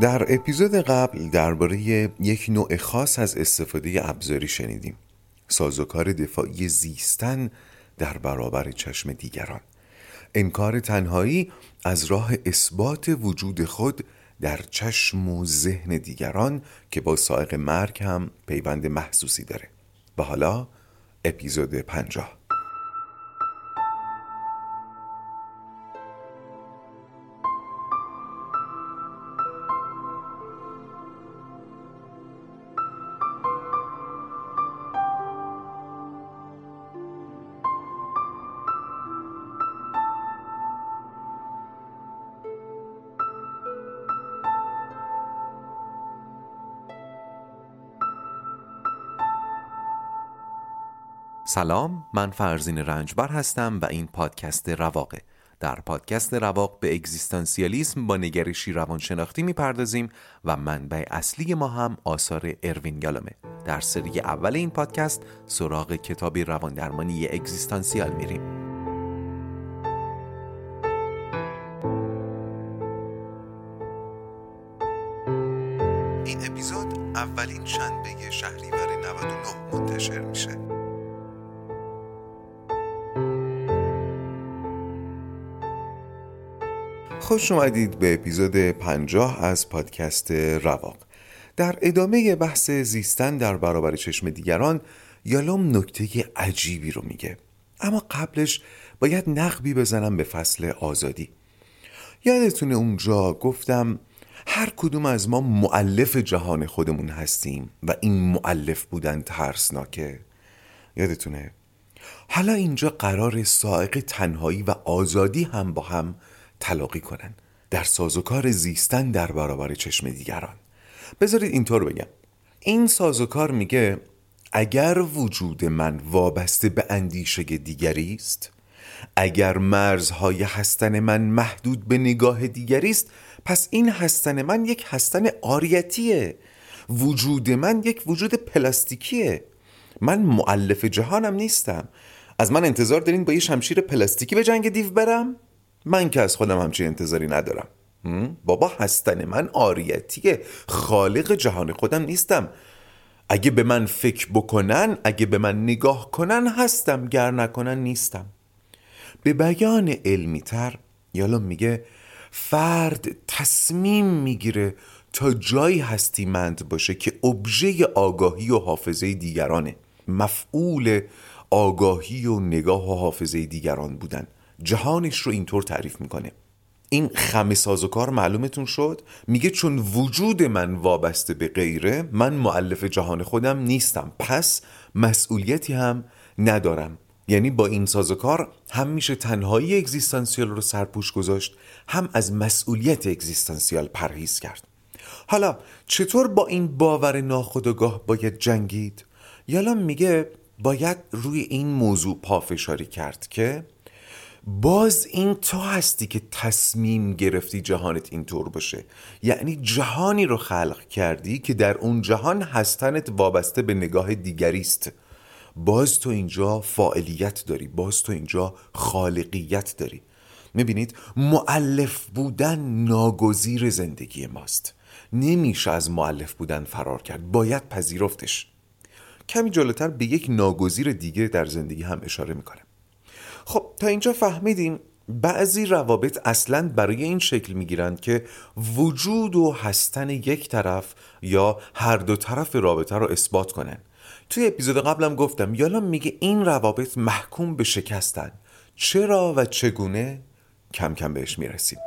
در اپیزود قبل درباره یک نوع خاص از استفاده ابزاری شنیدیم. سازوکار دفاعی زیستن در برابر چشم دیگران. انکار تنهایی از راه اثبات وجود خود در چشم و ذهن دیگران که با سائق مرگ هم پیوند محسوسی داره. و حالا اپیزود پنجاه. سلام من فرزین رنجبر هستم و این پادکست رواقه. در پادکست رواق به اگزیستانسیالیسم با نگرشی روانشناختی می‌پردازیم و منبع اصلی ما هم آثار اروین یالومه در سری اول این پادکست سراغ کتابی رواندرمانی اگزیستانسیال میریم. این اپیزود اولین شنبه شهریور 99 منتشر میشه. خوش اومدید به اپیزود 50 از پادکست رواق. در ادامه بحث زیستن در برابر چشم دیگران یالوم نکته عجیبی رو میگه. اما قبلش باید نقبی بزنم به فصل آزادی. یادتونه اونجا گفتم هر کدوم از ما معلف جهان خودمون هستیم و این معلف بودن ترسناکه. یادتونه؟ حالا اینجا قرار سائق تنهایی و آزادی هم با هم تلاقی کنن. در سازوکار زیستن در برابر چشم دیگران. بذارید اینطور بگم. این سازوکار میگه اگر وجود من وابسته به اندیشه دیگری است اگر مرزهای هستن من محدود به نگاه دیگری است پس این هستن من یک هستن آریتیه. وجود من یک وجود پلاستیکیه. من معلف جهانم نیستم. از من انتظار دارین با یه شمشیر پلاستیکی به جنگ دیو برم؟ من که از خودم همچین انتظاری ندارم. بابا هستن من آریتیه. خالق جهان خودم نیستم. اگه به من فکر بکنن اگه به من نگاه کنن هستم گر نکنن نیستم. به بیان علمی تر یالا میگه فرد تصمیم می‌گیره تا جایی هستیمند باشه که ابژه آگاهی و حافظه دیگرانه. مفعول آگاهی و نگاه و حافظه دیگران بودن. جهانش رو اینطور تعریف می‌کنه. این خم سازوکار معلومتون شد؟ میگه چون وجود من وابسته به غیره من معلف جهان خودم نیستم. پس مسئولیتی هم ندارم. یعنی با این سازوکار هم میشه تنهایی اگزیستانسیال رو سرپوش گذاشت هم از مسئولیت اگزیستانسیال پرهیز کرد. حالا چطور با این باور ناخودآگاه باید جنگید؟ یالا میگه باید روی این موضوع پافشاری کرد که باز این تو هستی که تصمیم گرفتی جهانت اینطور باشه. یعنی جهانی رو خلق کردی که در اون جهان هستنت وابسته به نگاه دیگری است باز تو اینجا فاعلیت داری باز تو اینجا خالقیت داری. می‌بینید؟ معلف بودن ناگزیر زندگی ماست. نمیشه از معلف بودن فرار کرد باید پذیرفتش. کمی جلوتر به یک ناگزیر دیگه در زندگی هم اشاره می‌کنه خب تا اینجا فهمیدیم بعضی روابط اصلا برای این شکل می‌گیرند که وجود و هستن یک طرف یا هر دو طرف رابطه رو اثبات کنن. توی اپیزود قبلم گفتم یالا میگه این روابط محکوم به شکستن. چرا و چگونه؟ کم کم بهش می‌رسیم.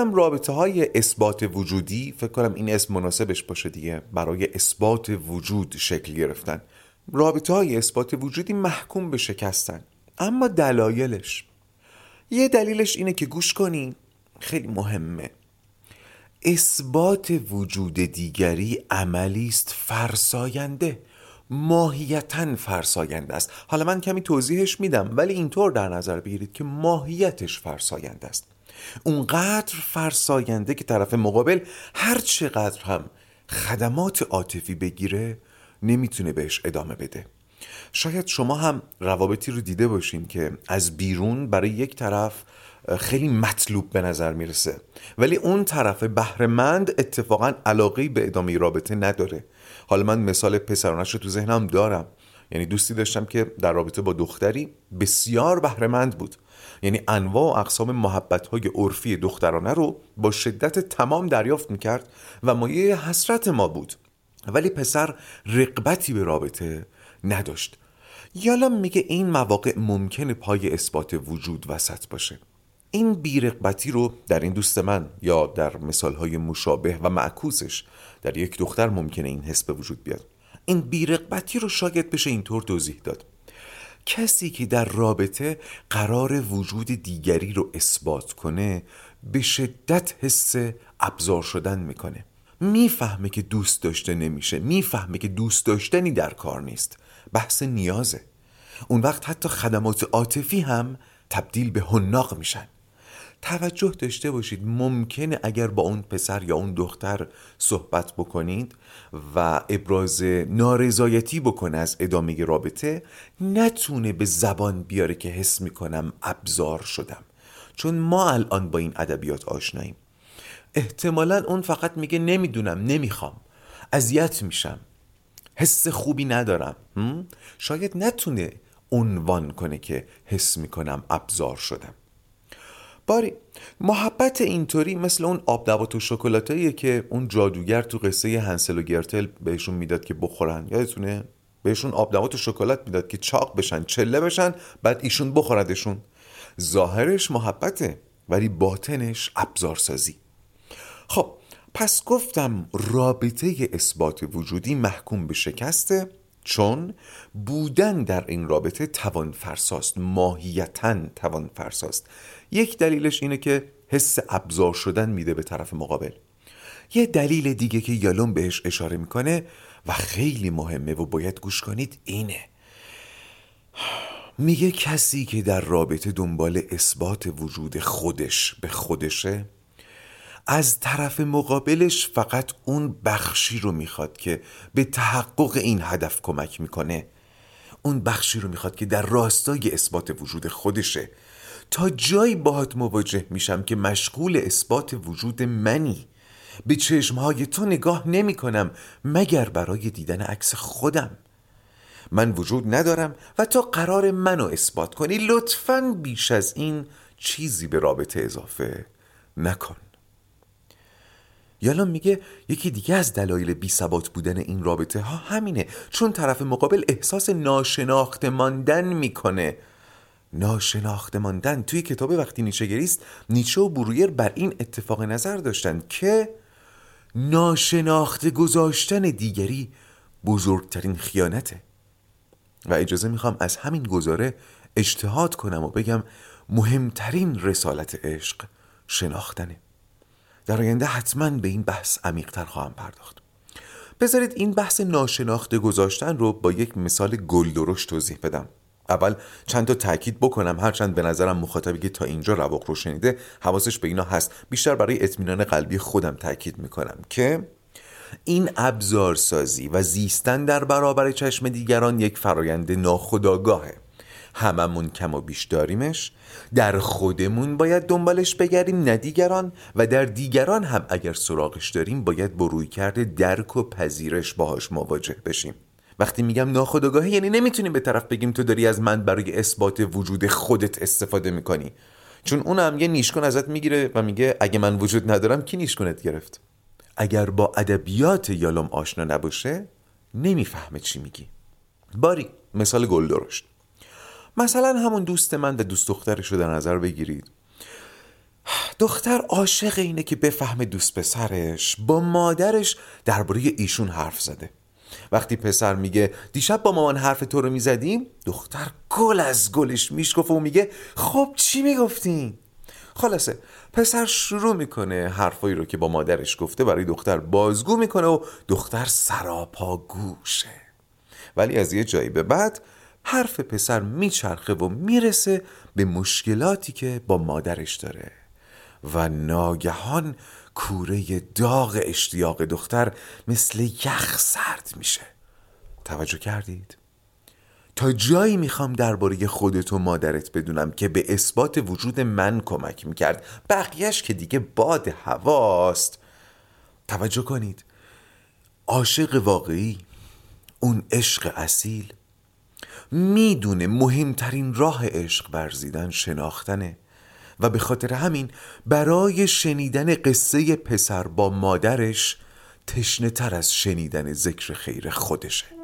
گفتم رابطه های اثبات وجودی فکر کنم این اسم مناسبش باشه دیگه برای اثبات وجود شکل گرفتن. رابطه های اثبات وجودی محکوم به شکستن اما دلایلش. یه دلیلش اینه که گوش کنین خیلی مهمه. اثبات وجود دیگری عملی است فرساینده. ماهیتا فرساینده است. حالا من کمی توضیحش میدم ولی اینطور در نظر بگیرید که ماهیتش فرساینده است. اونقدر فرساینده که طرف مقابل هر چقدر هم خدمات عاطفی بگیره نمی‌تونه بهش ادامه بده. شاید شما هم روابطی رو دیده باشین که از بیرون برای یک طرف خیلی مطلوب به نظر می‌رسه. ولی اون طرف بهرهمند اتفاقا علاقه به ادامه رابطه نداره. حالا من مثال پسرانش رو تو ذهنم دارم. یعنی دوستی داشتم که در رابطه با دختری بسیار بهرهمند بود. یعنی انواع و اقسام محبت های عرفی دخترانه رو با شدت تمام دریافت می‌کرد و مایه حسرت ما بود. ولی پسر رقبتی به رابطه نداشت. یالا میگه این مواقع ممکنه پای اثبات وجود وسط باشه. این بیرقبتی رو در این دوست من یا در مثالهای مشابه و معکوسش در یک دختر ممکنه این حس به وجود بیاد. این بیرقبتی رو شاید بشه اینطور توضیح داد. کسی که در رابطه قرار وجود دیگری رو اثبات کنه به شدت حس ابزار شدن می‌کنه. می‌فهمه که دوست داشته نمیشه می‌فهمه که دوست داشتنی در کار نیست. بحث نیازه. اون وقت حتی خدمات عاطفی هم تبدیل به حناق میشن. توجه داشته باشید. ممکنه اگر با اون پسر یا اون دختر صحبت بکنید و ابراز نارضایتی بکنه از ادامه رابطه نتونه به زبان بیاره که حس می‌کنم ابزار شدم. چون ما الان با این ادبیات آشناییم. احتمالا اون فقط میگه نمی‌دونم نمی‌خوام. اذیت میشم. حس خوبی ندارم. شاید نتونه عنوان کنه که حس می‌کنم ابزار شدم. باری. محبت اینطوری مثل اون آب دوات و شکلاتاییه که اون جادوگر تو قصه هنسل و گرتل بهشون می‌داد که بخورن. یادتونه؟ بهشون آب دوات و شکلات می‌داد که چاق بشن چله بشن بعد ایشون بخوردشون. ظاهرش محبته ولی باطنش ابزارسازی. خب پس گفتم رابطه اثبات وجودی محکوم به شکسته چون بودن در این رابطه توان فرساست ماهیتا توان فرساست یک دلیلش اینه که حس ابزار شدن میده به طرف مقابل. یه دلیل دیگه که یالون بهش اشاره می‌کنه و خیلی مهمه و باید گوش کنید اینه. میگه کسی که در رابطه دنبال اثبات وجود خودش به خودشه از طرف مقابلش فقط اون بخشی رو می‌خواد که به تحقق این هدف کمک می‌کنه. اون بخشی رو می‌خواد که در راستای اثبات وجود خودشه. تا جایی باهات مواجه میشم که مشغول اثبات وجود منی. به چشمهای تو نگاه نمی کنم مگر برای دیدن عکس خودم. من وجود ندارم و تا قرار منو اثبات کنی. لطفا بیش از این چیزی به رابطه اضافه نکن. یالان میگه یکی دیگه از دلایل بی ثبات بودن این رابطه ها همینه. چون طرف مقابل احساس ناشناخته ماندن می‌کنه. ناشناخته ماندن توی کتاب وقتی نیچه گریست نیچه و برویر بر این اتفاق نظر داشتن که ناشناخته گذاشتن دیگری بزرگترین خیانته. و اجازه می‌خوام از همین گزاره اجتهاد کنم و بگم مهمترین رسالت عشق شناختنه. در آینده حتما به این بحث عمیقتر خواهم پرداخت. بذارید این بحث ناشناخته گذاشتن رو با یک مثال گل درشت توضیح بدم. اول چند تا تاکید بکنم هرچند به نظرم مخاطبی که تا اینجا رواق رو شنیده حواسش به اینا هست. بیشتر برای اطمینان قلبی خودم تاکید می‌کنم که این ابزارسازی و زیستن در برابر چشم دیگران یک فرایند ناخودآگاهه. هممون کم و بیش داریمش. در خودمون باید دنبالش بگردیم نه دیگران. و در دیگران هم اگر سراغش داریم باید با روی کرده درک و پذیرش باهاش مواجه بشیم. وقتی میگم ناخودآگاهی یعنی نمی‌تونیم به طرف بگیم تو داری از من برای اثبات وجود خودت استفاده می‌کنی. چون اون هم یه نیشکن ازت می‌گیره و میگه اگه من وجود ندارم کی نیشکنت گرفت؟ اگر با ادبیات یالوم آشنا نباشه نمی‌فهمه چی میگی. باری مثال گل درشت مثلا همون دوست من و دوست دخترش رو در نظر بگیرید. دختر عاشق اینه که بفهمه دوست پسرش با مادرش درباره ایشون حرف زده. وقتی پسر میگه دیشب با مامان حرف تو رو می‌زدیم دختر گل از گلش میشکفه و میگه خب چی می‌گفتین؟ خلاصه پسر شروع می‌کنه حرفایی رو که با مادرش گفته برای دختر بازگو می‌کنه و دختر سراپا گوشه. ولی از یه جایی به بعد حرف پسر میچرخه و می‌رسه به مشکلاتی که با مادرش داره. و ناگهان کوره داغ اشتیاق دختر مثل یخ سرد میشه. توجه کردید؟ تا جایی می‌خوام درباره خودت و مادرت بدونم که به اثبات وجود من کمک می‌کرد. بقیهش که دیگه باد هواست. توجه کنید. عاشق واقعی اون عشق اصیل می‌دونه مهمترین راه عشق ورزیدن شناختنه. و به خاطر همین برای شنیدن قصه پسر با مادرش تشنه تر از شنیدن ذکر خیر خودشه.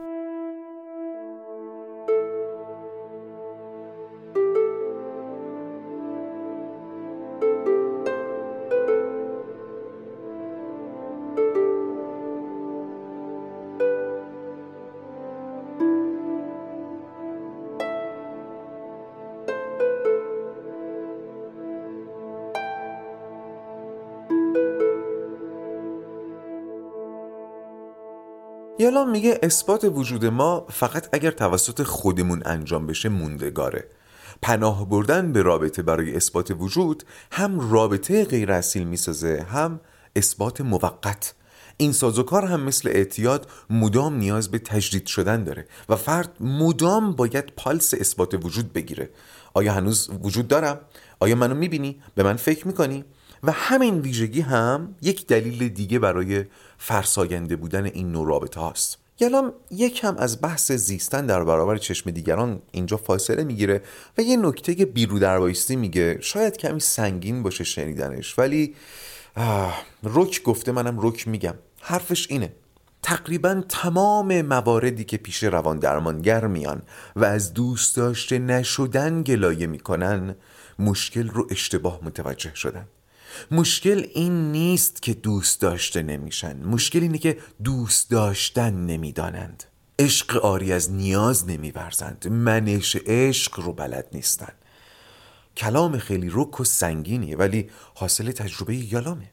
یالام میگه اثبات وجود ما فقط اگر توسط خودمون انجام بشه موندگاره پناه بردن به رابطه برای اثبات وجود هم رابطه غیر اصیل می‌سازه هم اثبات موقت این سازوکار هم مثل اعتیاد مدام نیاز به تجدید شدن داره و فرد مدام باید پالس اثبات وجود بگیره آیا هنوز وجود دارم؟ آیا منو می‌بینی؟ به من فکر می‌کنی؟ و همین ویژگی هم یک دلیل دیگه برای فرساینده بودن این نوع رابطه هاست. یلام یکم از بحث زیستن در برابر چشم دیگران اینجا فاصله می‌گیره و یه نکته که بیرو دربایستی میگه. شاید کمی سنگین باشه شنیدنش ولی رک گفته منم رک میگم. حرفش اینه. تقریبا تمام مواردی که پیش روان درمانگر میان و از دوست داشته نشدن گلایه می‌کنن مشکل رو اشتباه متوجه شدن. مشکل این نیست که دوست داشته نمیشن. مشکل اینه که دوست داشتن نمی‌دانند. عشق آری از نیاز نمیورزند. منش عشق رو بلد نیستن. کلام خیلی رک و سنگینیه ولی حاصل تجربه یالامه.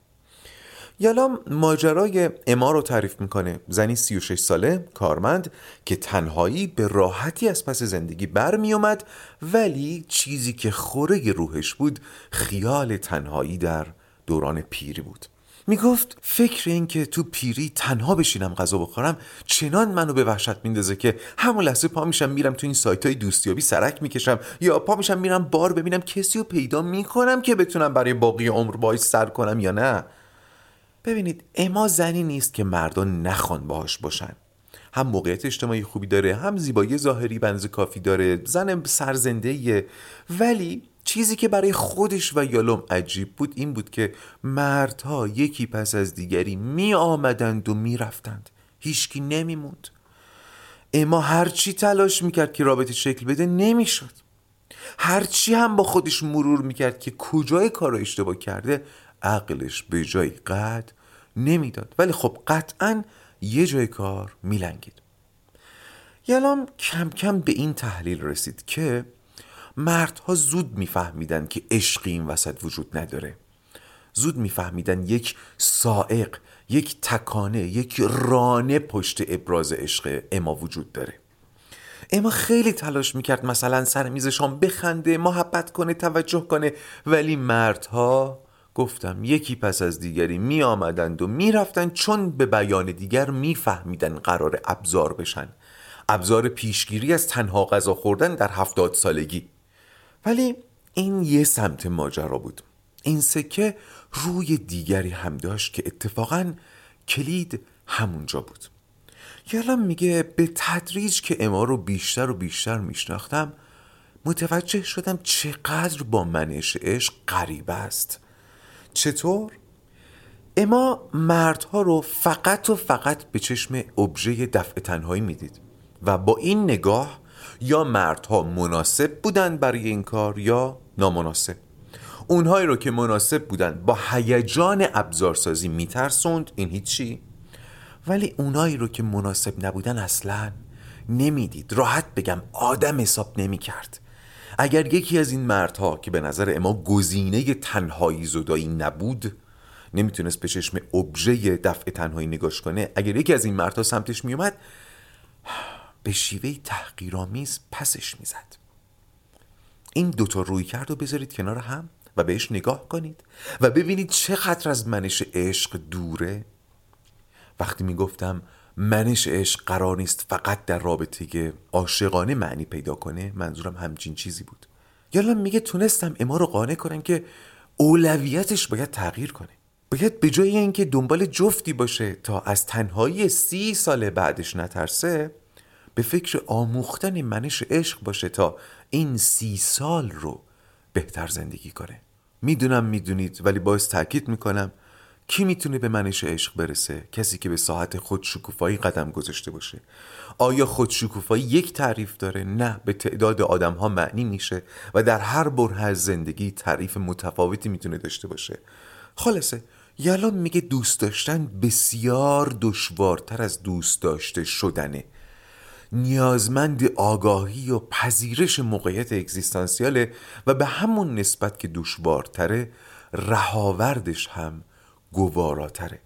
یالام ماجرای اما رو تعریف می‌کنه. زنی 36 ساله کارمند که تنهایی به راحتی از پس زندگی برمی اومد ولی چیزی که خوره روحش بود خیال تنهایی در دوران پیری بود. می‌گفت فکر این که تو پیری تنها بشینم غذا بخورم چنان منو به وحشت میندازه که همون لحظه پا میشم میرم تو این سایت های دوستیابی سرک می‌کشم یا پا میشم میرم بار ببینم کسی رو پیدا می‌کنم که بتونم برای باقی عمر باش سر کنم یا نه؟ ببینید اما زنی نیست که مردان نخوان باهاش باشن. هم موقعیت اجتماعی خوبی داره هم زیبایی ظاهری بنز کافی داره زن سرزنده ولی چیزی که برای خودش و یالوم عجیب بود این بود که مردها یکی پس از دیگری می آمدند و می رفتند هیچکی نمی موند اما هرچی تلاش می‌کرد که رابطه شکل بده نمی‌شد. هرچی هم با خودش مرور می‌کرد که کجای کار رو اشتباه کرده عقلش به جای قد نمی‌داد. ولی خب قطعا یه جای کار میلنگید. یالام کم کم به این تحلیل رسید که مردها زود میفهمیدن که عشقی این وسط وجود نداره. زود میفهمیدن یک سائق یک تکانه یک رانه پشت ابراز عشق اما وجود داره. اما خیلی تلاش می‌کرد مثلا سر میزشان بخنده محبت کنه توجه کنه ولی مردها گفتم یکی پس از دیگری می آمدند و می رفتند چون به بیان دیگر می فهمیدن قرار ابزار بشن. ابزار پیشگیری از تنها غذا خوردن در هفتاد سالگی. ولی این یه سمت ماجرا بود. این سکه روی دیگری هم داشت که اتفاقا کلید همونجا بود. یالم میگه به تدریج که اما رو بیشتر و بیشتر میشناختم متوجه شدم چقدر با منش عشق غریب است. چطور؟ اما مردها رو فقط و فقط به چشم ابژه دفع تنهایی می‌دید و با این نگاه یا مردها مناسب بودند برای این کار یا نامناسب. اونهایی رو که مناسب بودند با هیجان ابزارسازی میترسوند این هیچی. ولی اونایی رو که مناسب نبودن اصلا نمی‌دید. راحت بگم آدم حساب نمی‌کرد. اگر یکی از این مردها که به نظر اما گزینه تنهایی زدایی نبود نمی‌تونست به چشم ابژه دفع تنهایی نگاش کنه اگر یکی از این مردها سمتش میومد به شیوه تحقیرآمیز پسش می‌زد. این دوتا روی کرد و بذارید کنار هم و بهش نگاه کنید و ببینید چقدر از منش عشق دوره. وقتی می‌گفتم منش عشق قرار نیست فقط در رابطه عاشقانه معنی پیدا کنه منظورم همچین چیزی بود. یالا میگه تونستم اما رو قانع کنم که اولویتش باید تغییر کنه. باید به جای اینکه دنبال جفتی باشه تا از تنهایی سی سال بعدش نترسه به فکر آموختن منش عشق باشه تا این سی سال رو بهتر زندگی کنه. می‌دونم می‌دونید ولی باز تاکید می‌کنم کی می‌تونه به منش عشق برسه؟ کسی که به ساعت خودشکوفایی قدم گذاشته باشه. آیا خودشکوفایی یک تعریف داره؟ نه به تعداد آدم ها معنی میشه و در هر بره از زندگی تعریف متفاوتی می‌تونه داشته باشه. خلاصه یالان میگه دوست داشتن بسیار دشوارتر از دوست داشته شدنه. نیازمند آگاهی و پذیرش موقعیت اگزیستانسیاله و به همون نسبت که دشوارتره رهاوردش هم گواراتره.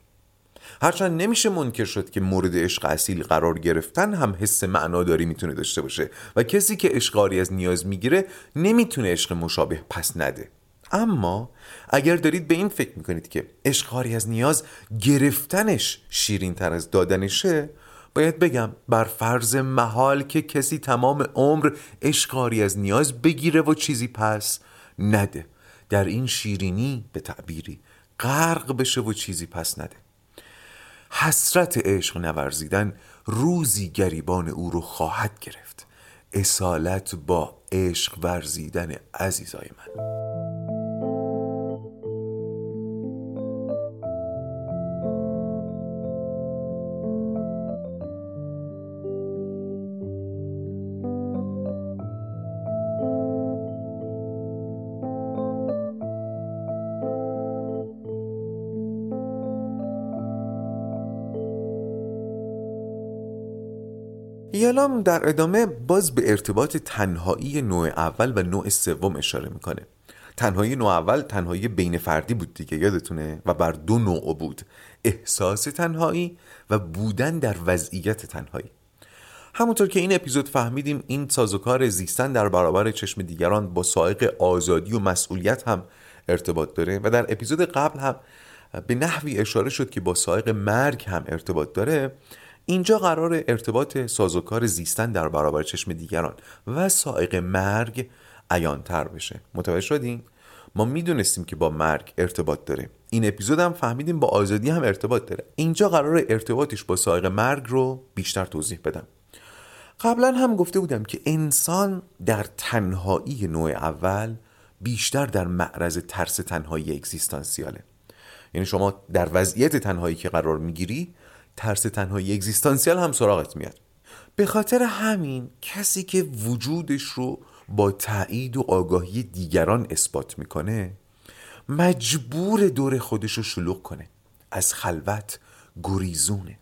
هرچند نمیشه منکر شد که مورد عشق اصیل قرار گرفتن هم حس معناداری می‌تونه داشته باشه و کسی که عشقاری از نیاز می‌گیره نمی‌تونه عشق مشابه پس نده. اما اگر دارید به این فکر می‌کنید که عشقاری از نیاز گرفتنش شیرین تر از دادنشه باید بگم بر فرض محال که کسی تمام عمر عشقاری از نیاز بگیره و چیزی پس نده. در این شیرینی به تعبیری غرق بشه و چیزی پس نده. حسرت عشق نورزیدن روزی گریبان او رو خواهد گرفت. اصالت با عشق ورزیدن عزیزای من. یالام در ادامه باز به ارتباط تنهایی نوع اول و نوع سوم اشاره می‌کنه. تنهایی نوع اول تنهایی بین فردی بود دیگه یادتونه؟ و بر دو نوع بود. احساس تنهایی و بودن در وضعیت تنهایی. همونطور که این اپیزود فهمیدیم این سازوکار زیستن در برابر چشم دیگران با سائق آزادی و مسئولیت هم ارتباط داره و در اپیزود قبل هم به نحوی اشاره شد که با سائق مرگ هم ارتباط داره. اینجا قرار ارتباط سازوکار زیستن در برابر چشم دیگران و سائق مرگ عیانتر بشه. متوجه شدین؟ ما می‌دونستیم که با مرگ ارتباط داره. این اپیزود هم فهمیدیم با آزادی هم ارتباط داره. اینجا قرار ارتباطش با سائق مرگ رو بیشتر توضیح بدم. قبلا هم گفته بودم که انسان در تنهایی نوع اول بیشتر در معرض ترس تنهایی اگزیستانسیاله. یعنی شما در وضعیت تنهایی که قرار می‌گیری ترس تنهایی اگزیستانسیال هم سراغت میاد. به خاطر همین کسی که وجودش رو با تایید و آگاهی دیگران اثبات می‌کنه مجبور دور خودش رو شلوغ کنه. از خلوت گریزونه.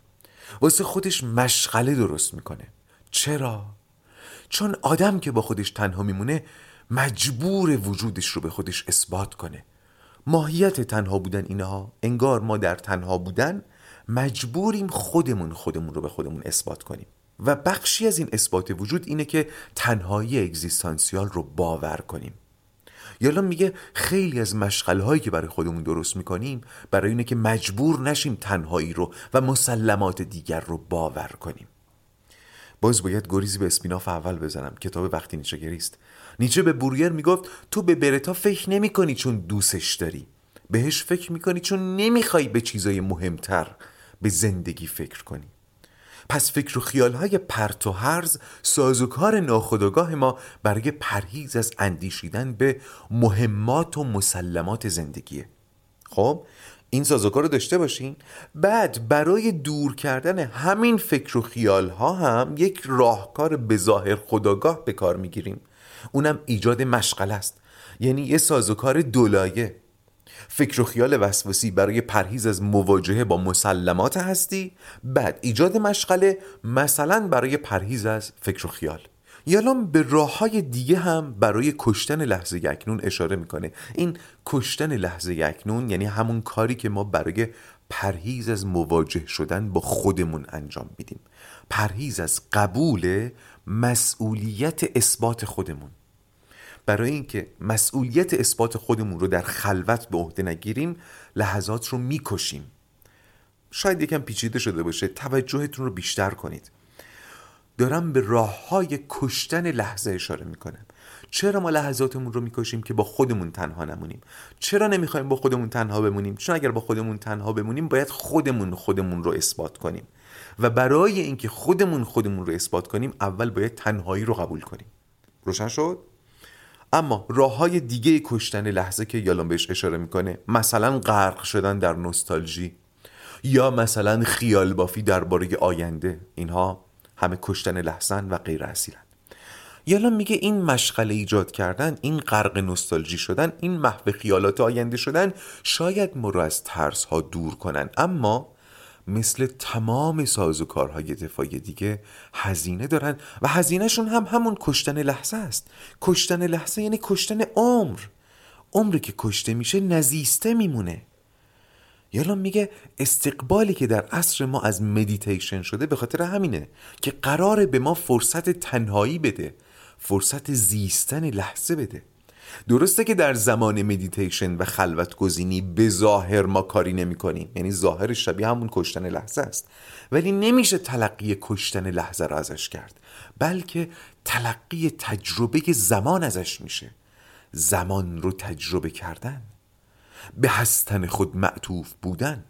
واسه خودش مشغله درست می‌کنه. چرا؟ چون آدم که با خودش تنها میمونه مجبور وجودش رو به خودش اثبات کنه. ماهیت تنها بودن اینها انگار ما در تنها بودن مجبوریم خودمون خودمون رو به خودمون اثبات کنیم. و بخشی از این اثبات وجود اینه که تنهایی اگزیستانسیال رو باور کنیم. یالا میگه خیلی از مشغله هایی که برای خودمون درست می‌کنیم برای اینه که مجبور نشیم تنهایی رو و مسلمات دیگر رو باور کنیم. باز باید گریزی به اسپیناف اول بزنم. کتاب وقتی نیچه گریست. نیچه به بورگر می‌گفت تو به برتا فکر نمی کنی چون دوستش داری. بهش فکر می‌کنی چون نمی‌خوای به چیزای مهمتر به زندگی فکر کنی. پس فکر و خیالهای پرت و هرز سازوکار ناخودآگاه ما برای پرهیز از اندیشیدن به مهمات و مسلمات زندگیه. خب این سازوکار رو داشته باشین. بعد برای دور کردن همین فکر و خیال ها هم یک راهکار بظاهر خداگاه به کار می‌گیریم. اونم ایجاد مشغله است. یعنی یه سازوکار دولایه. فکر و خیال وسواسی برای پرهیز از مواجهه با مسلمات هستی؟ بعد ایجاد مشغله مثلا برای پرهیز از فکر و خیال. یالام به راه های دیگه هم برای کشتن لحظه اکنون اشاره می‌کنه. این کشتن لحظه اکنون یعنی همون کاری که ما برای پرهیز از مواجه شدن با خودمون انجام میدیم. پرهیز از قبول مسئولیت اثبات خودمون. برای اینکه مسئولیت اثبات خودمون رو در خلوت به عهده نگیریم لحظات رو می‌کشیم. شاید یکم پیچیده شده باشه. توجهتون رو بیشتر کنید. دارم به راه های کشتن لحظه اشاره می‌کنم. چرا ما لحظاتمون رو می‌کشیم که با خودمون تنها نمونیم؟ چرا نمی‌خوایم با خودمون تنها بمونیم؟ چون اگر با خودمون تنها بمونیم باید خودمون خودمون رو اثبات کنیم. و برای اینکه خودمون خودمون رو اثبات کنیم اول باید تنهایی رو قبول کنیم. روشن شد؟ اما راه های دیگه کشتن لحظه که یالان بهش اشاره می‌کنه مثلا غرق شدن در نوستالژی یا مثلا خیال بافی درباره آینده. اینها همه کشتن لحظن و غیر اصیلن. یالان میگه این مشغله ایجاد کردن این غرق نوستالژی شدن این محو خیالات آینده شدن شاید ما رو از ترس ها دور کنن. اما مثل تمام سازوکارهای دفاعی دیگه هزینه دارن و هزینهشون هم همون کشتن لحظه است. کشتن لحظه یعنی کشتن عمر. عمری که کشته میشه نزیسته میمونه. یالان میگه استقبالی که در عصر ما از مدیتیشن شده به خاطر همینه که قراره به ما فرصت تنهایی بده فرصت زیستن لحظه بده. درسته که در زمان مدیتیشن و خلوت گزینی به ظاهر ما کاری نمی کنیم یعنی ظاهر شبیه همون کشتن لحظه است. ولی نمیشه تلقی کشتن لحظه را ازش کرد. بلکه تلقی تجربه زمان ازش میشه. زمان رو تجربه کردن. به هستن خود معطوف بودن.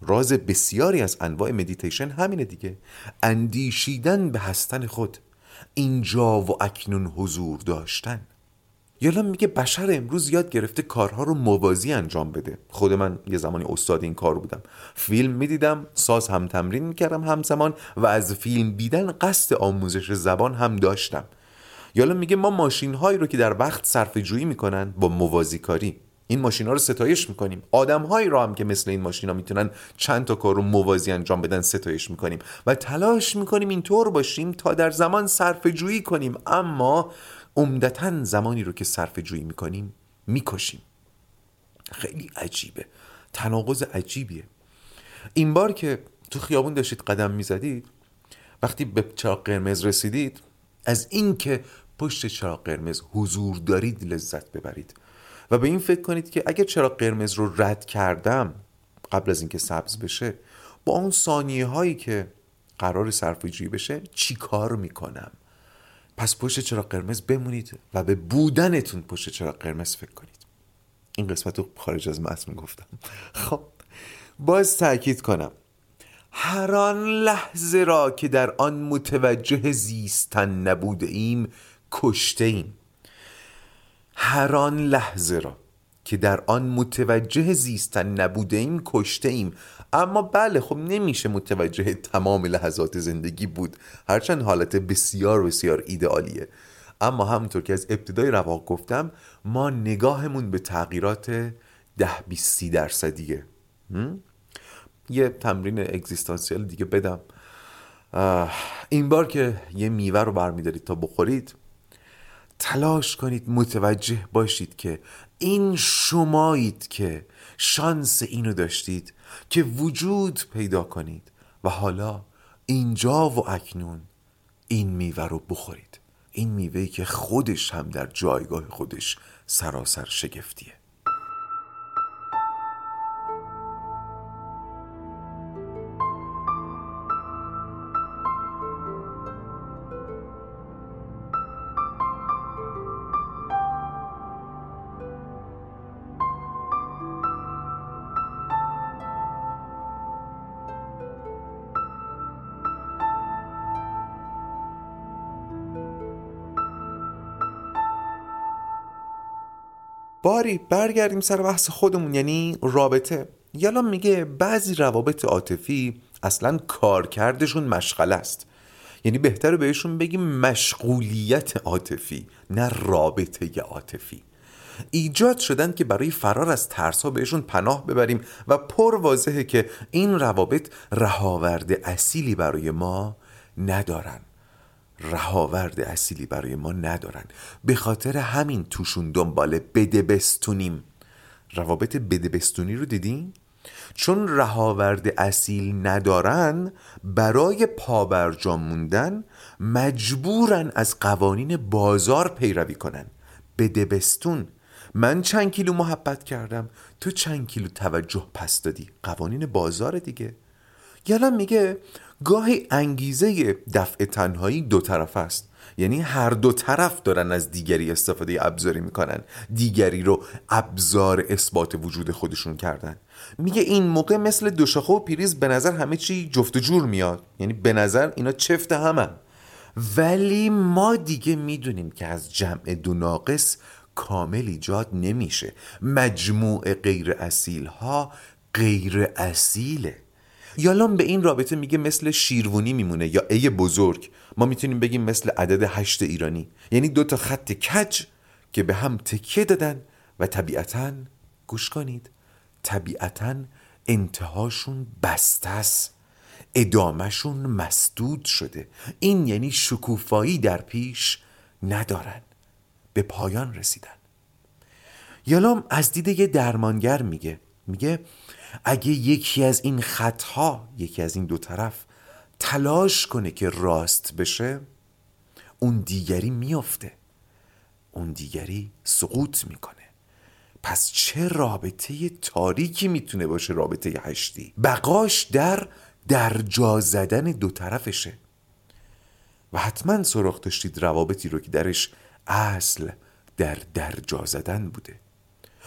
راز بسیاری از انواع مدیتیشن همینه دیگه. اندیشیدن به هستن خود. اینجا و اکنون حضور داشتن. یالا میگه بشر امروز یاد گرفته کارها رو موازی انجام بده. خود من یه زمانی استاد این کار بودم. فیلم می‌دیدم ساز هم تمرین می‌کردم همزمان و از فیلم دیدن قصد آموزش زبان هم داشتم. یالا میگه ما ماشین هایی رو که در وقت صرف جویی می‌کنن با موازی کاری. این ماشین ها رو ستایش می‌کنیم. آدم هایی هم که مثل این ماشین ها می‌تونن چند تا کار رو موازی انجام بدن ستایش می‌کنیم. و تلاش می‌کنیم اینطور باشیم تا در زمان صرف جویی کنیم. اما عمدتا زمانی رو که صرف جویی می‌کنیم می‌کشیم. خیلی عجیبه. تناقض عجیبیه. این بار که تو خیابون داشتید قدم می‌زدید وقتی به چراغ قرمز رسیدید از اینکه پشت چراغ قرمز حضور دارید لذت ببرید. و به این فکر کنید که اگر چراغ قرمز رو رد کردم قبل از اینکه سبز بشه با اون ثانیه هایی که قرار صرف جویی بشه چی کار می‌کنم؟ پس پشت چراغ قرمز بمونید و به بودنتون پشت چراغ قرمز فکر کنید. این قسمت رو خارج از متن گفتم. خب باز تاکید کنم. هر آن لحظه را که در آن متوجه زیستن نبوده ایم کشته ایم. هر آن لحظه را که در آن متوجه زیستن نبوده ایم کشته ایم اما بله خب نمیشه متوجه تمام لحظات زندگی بود. هرچند حالت بسیار بسیار ایدئالیه. اما همونطور که از ابتدای رواق گفتم ما نگاهمون به تغییرات ده بیست سی درصدیه. یه تمرین اگزیستانسیال دیگه بدم. این بار که یه میوه رو برمیدارید تا بخورید تلاش کنید متوجه باشید که این شمایید که شانس اینو داشتید که وجود پیدا کنید و حالا اینجا و اکنون این میوه رو بخورید. این میوهی که خودش هم در جایگاه خودش سراسر شگفتیه. باری برگردیم سر بحث خودمون یعنی رابطه. یالا میگه بعضی روابط عاطفی اصلا کارکردشون مشغله است. یعنی بهتره بهشون بگیم مشغولیت عاطفی نه رابطه عاطفی. ایجاد شدن که برای فرار از ترس ها بهشون پناه ببریم و پر واضحه که این روابط رهاورد اصیلی برای ما ندارن. رهاورد اصیلی برای ما ندارن. به خاطر همین توشون دنبال بده بستونیم روابط بده بستونی رو دیدین؟ چون رهاورد اصیل ندارن برای پابرجا موندن مجبورن از قوانین بازار پیروی کنن. بده بستون من چند کیلو محبت کردم. تو چند کیلو توجه پس دادی؟ قوانین بازار دیگه. یالم میگه گاهی انگیزه دفع تنهایی دو طرف است. یعنی هر دو طرف دارن از دیگری استفاده ابزاری می‌کنن. دیگری رو ابزار اثبات وجود خودشون کردن. میگه این موقع مثل دوشاخه و پیریز به نظر همه چی جفت و جور میاد. یعنی به نظر اینا چفت همن ولی ما دیگه می‌دونیم که از جمع دو ناقص کامل ایجاد نمیشه. مجموع غیر اصیل ها غیر اصیله. یالام به این رابطه میگه مثل شیروونی میمونه یا ای بزرگ. ما می‌تونیم بگیم مثل عدد هشت ایرانی. یعنی دو تا خط کج که به هم تکیه دادن و طبیعتا گوش کنید طبیعتا انتهاشون بسته است. ادامهشون مسدود شده. این یعنی شکوفایی در پیش ندارن. به پایان رسیدن. یالام از دید یه درمانگر میگه. میگه اگه یکی از این خطها یکی از این دو طرف تلاش کنه که راست بشه اون دیگری میافته. اون دیگری سقوط می‌کنه. پس چه رابطه تاریکی می‌تونه باشه رابطه هشتی؟ بقاش در درجا زدن دو طرفشه. و حتما سراغ داشتید روابطی رو که درش اصل در درجا زدن بوده.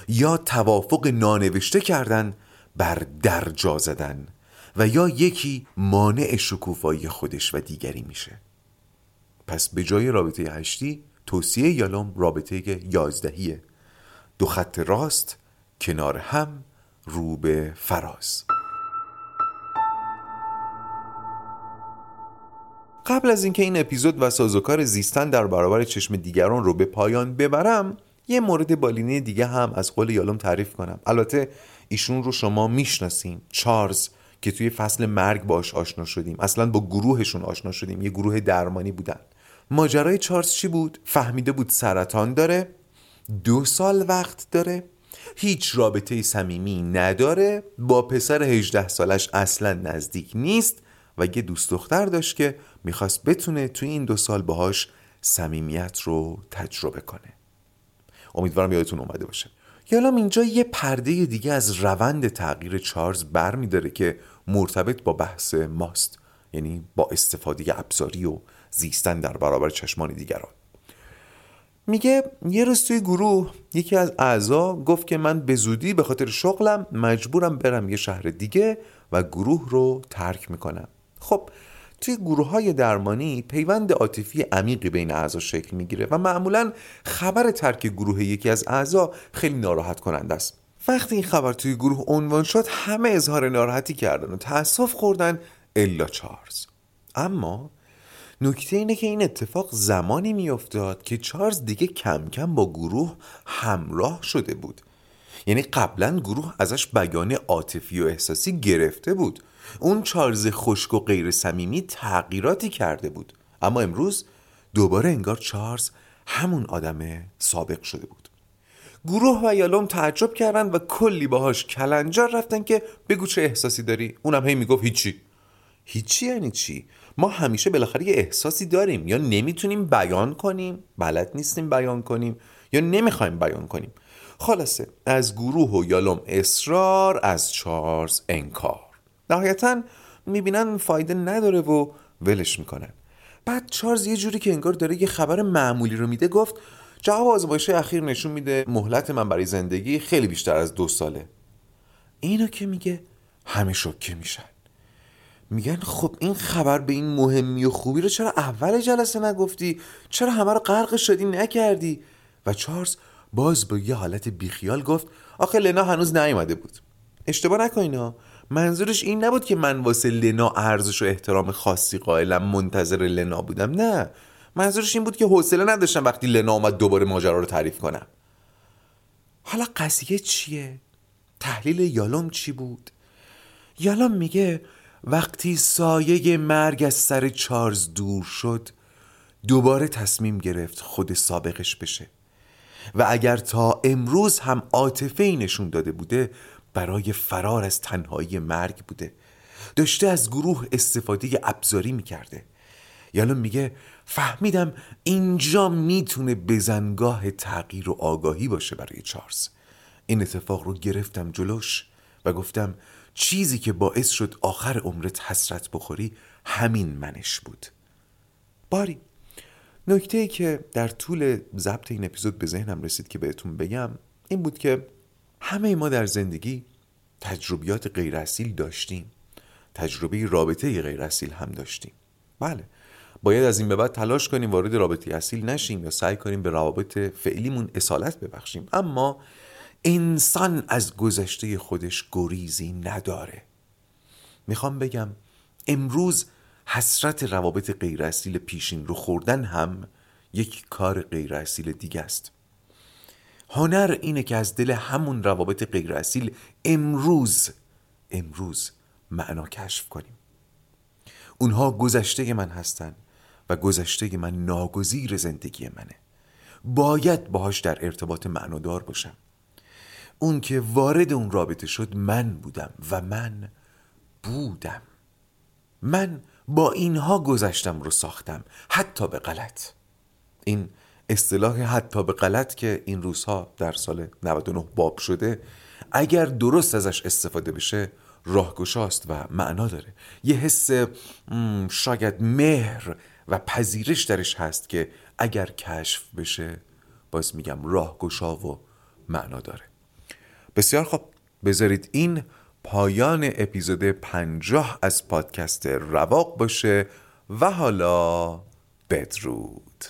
یا توافق نانوشته کردن بر درجا زدن و یا یکی مانع شکوفایی خودش و دیگری میشه. پس به جای رابطه هشتی توصیه یالوم رابطه یازدهیه. دو خط راست کنار هم رو به فراز. قبل از اینکه این اپیزود و سازوکار زیستن در برابر چشم دیگران رو به پایان ببرم یه مورد بالینی دیگه هم از قول یالوم تعریف کنم. البته ایشون رو شما می‌شناسین چارلز که توی فصل مرگ باش آشنا شدیم. اصلا با گروهشون آشنا شدیم. یه گروه درمانی بودن. ماجرای چارلز چی بود؟ فهمیده بود سرطان داره. دو سال وقت داره. هیچ رابطه صمیمی نداره. با پسر 18 سالش اصلا نزدیک نیست. و یه دوست دختر داشت که می‌خواست بتونه توی این دو سال باهاش صمیمیت رو تجربه کنه. امیدوارم یادتون اومده باشه. یالام اینجا یه پرده دیگه از روند تغییر چارلز بر میداره که مرتبط با بحث ماست یعنی با استفاده ابزاری و زیستن در برابر چشمان دیگران. میگه یه روز توی گروه یکی از اعضا گفت که من به زودی به خاطر شغلم مجبورم برم یه شهر دیگه و گروه رو ترک می‌کنم. خب توی گروه های درمانی پیوند عاطفی عمیقی بین اعضا شکل می‌گیره و معمولا خبر ترک گروه یکی از اعضا خیلی ناراحت کننده است. وقتی این خبر توی گروه عنوان شد همه اظهار ناراحتی کردن و تاسف خوردن الا چارلز. اما نکته اینه که این اتفاق زمانی میافتاد که چارلز دیگه کم کم با گروه همراه شده بود. یعنی قبلا گروه ازش بیان عاطفی و احساسی گرفته بود. اون چارلز خشک و غیر صمیمی تغییراتی کرده بود. اما امروز دوباره انگار چارلز همون آدم سابق شده بود. گروه و یالوم تعجب کردن و کلی باهاش کلنجار رفتن که بگو چه احساسی داری. اونم هی می‌گفت هیچی. هیچی یعنی چی؟ ما همیشه بالاخره یه احساسی داریم. یا نمی‌تونیم بیان کنیم بلد نیستیم بیان کنیم یا نمی‌خوایم بیان کنیم. خلاصه از گروه و یالوم اصرار از چارلز انکار. نهایتا می‌بینن فایده نداره و ولش می‌کنن. بعد چارلز یه جوری که انگار داره یه خبر معمولی رو میده گفت جواب آزمایش اخیر نشون میده مهلت من برای زندگی خیلی بیشتر از دو ساله. اینو که میگه همه شکه میشن. میگن خب این خبر به این مهمی و خوبی رو چرا اول جلسه نگفتی؟ چرا همه رو غرق شدی نکردی؟ و چارلز باز با یه حالت بیخیال گفت آخه لنا هنوز نیومده بود. اشتباه نکنینا منظورش این نبود که من واسه لنا ارزش و احترام خاصی قائلم منتظر لنا بودم. نه. منظورش این بود که حوصله نداشتم وقتی لنا اومد دوباره ماجرا رو تعریف کنم. حالا قضیه چیه؟ تحلیل یالوم چی بود؟ یالوم میگه وقتی سایه مرگ از سر چارز دور شد دوباره تصمیم گرفت خود سابقش بشه. و اگر تا امروز هم عاطفه نشون داده بوده برای فرار از تنهایی مرگ بوده. داشته از گروه استفاده ابزاری می‌کرده. یالون میگه فهمیدم اینجا می‌تونه بزنگاه تغییر و آگاهی باشه برای چارلز. این اتفاق رو گرفتم جلوش و گفتم چیزی که باعث شد آخر عمرت حسرت بخوری همین منش بود. باری. نکته ای که در طول ضبط این اپیزود به ذهنم رسید که بهتون بگم این بود که همه ما در زندگی تجربیات غیر داشتیم. تجربه رابطه غیر اصیل هم داشتیم. بله باید از این به بعد تلاش کنیم وارد رابطه اصیل نشیم یا سعی کنیم به روابط فعلیمون اصالت ببخشیم. اما انسان از گذشته خودش گریزی نداره. می‌خوام بگم امروز حسرت روابط غیر اصیل پیشین رو خوردن هم یک کار غیر اصیل دیگه است. هنر اینه که از دل همون روابط غیر اصیل امروز امروز معنا کشف کنیم. اونها گذشته من هستن و گذشته من ناگزیر زندگی منه. باید باهاش در ارتباط معنادار باشم. اون که وارد اون رابطه شد من بودم و من بودم. من با اینها گذشتم رو ساختم حتی به غلط. این اصطلاح حتی به غلط که این روزها در سال 99 باب شده اگر درست ازش استفاده بشه راهگشاست و معنا داره. یه حس شاید مهر و پذیرش درش هست که اگر کشف بشه باز میگم راهگشا و معنا داره. بسیار خوب. بذارید این پایان اپیزود پنجاه از پادکست رواق باشه و حالا بدرود.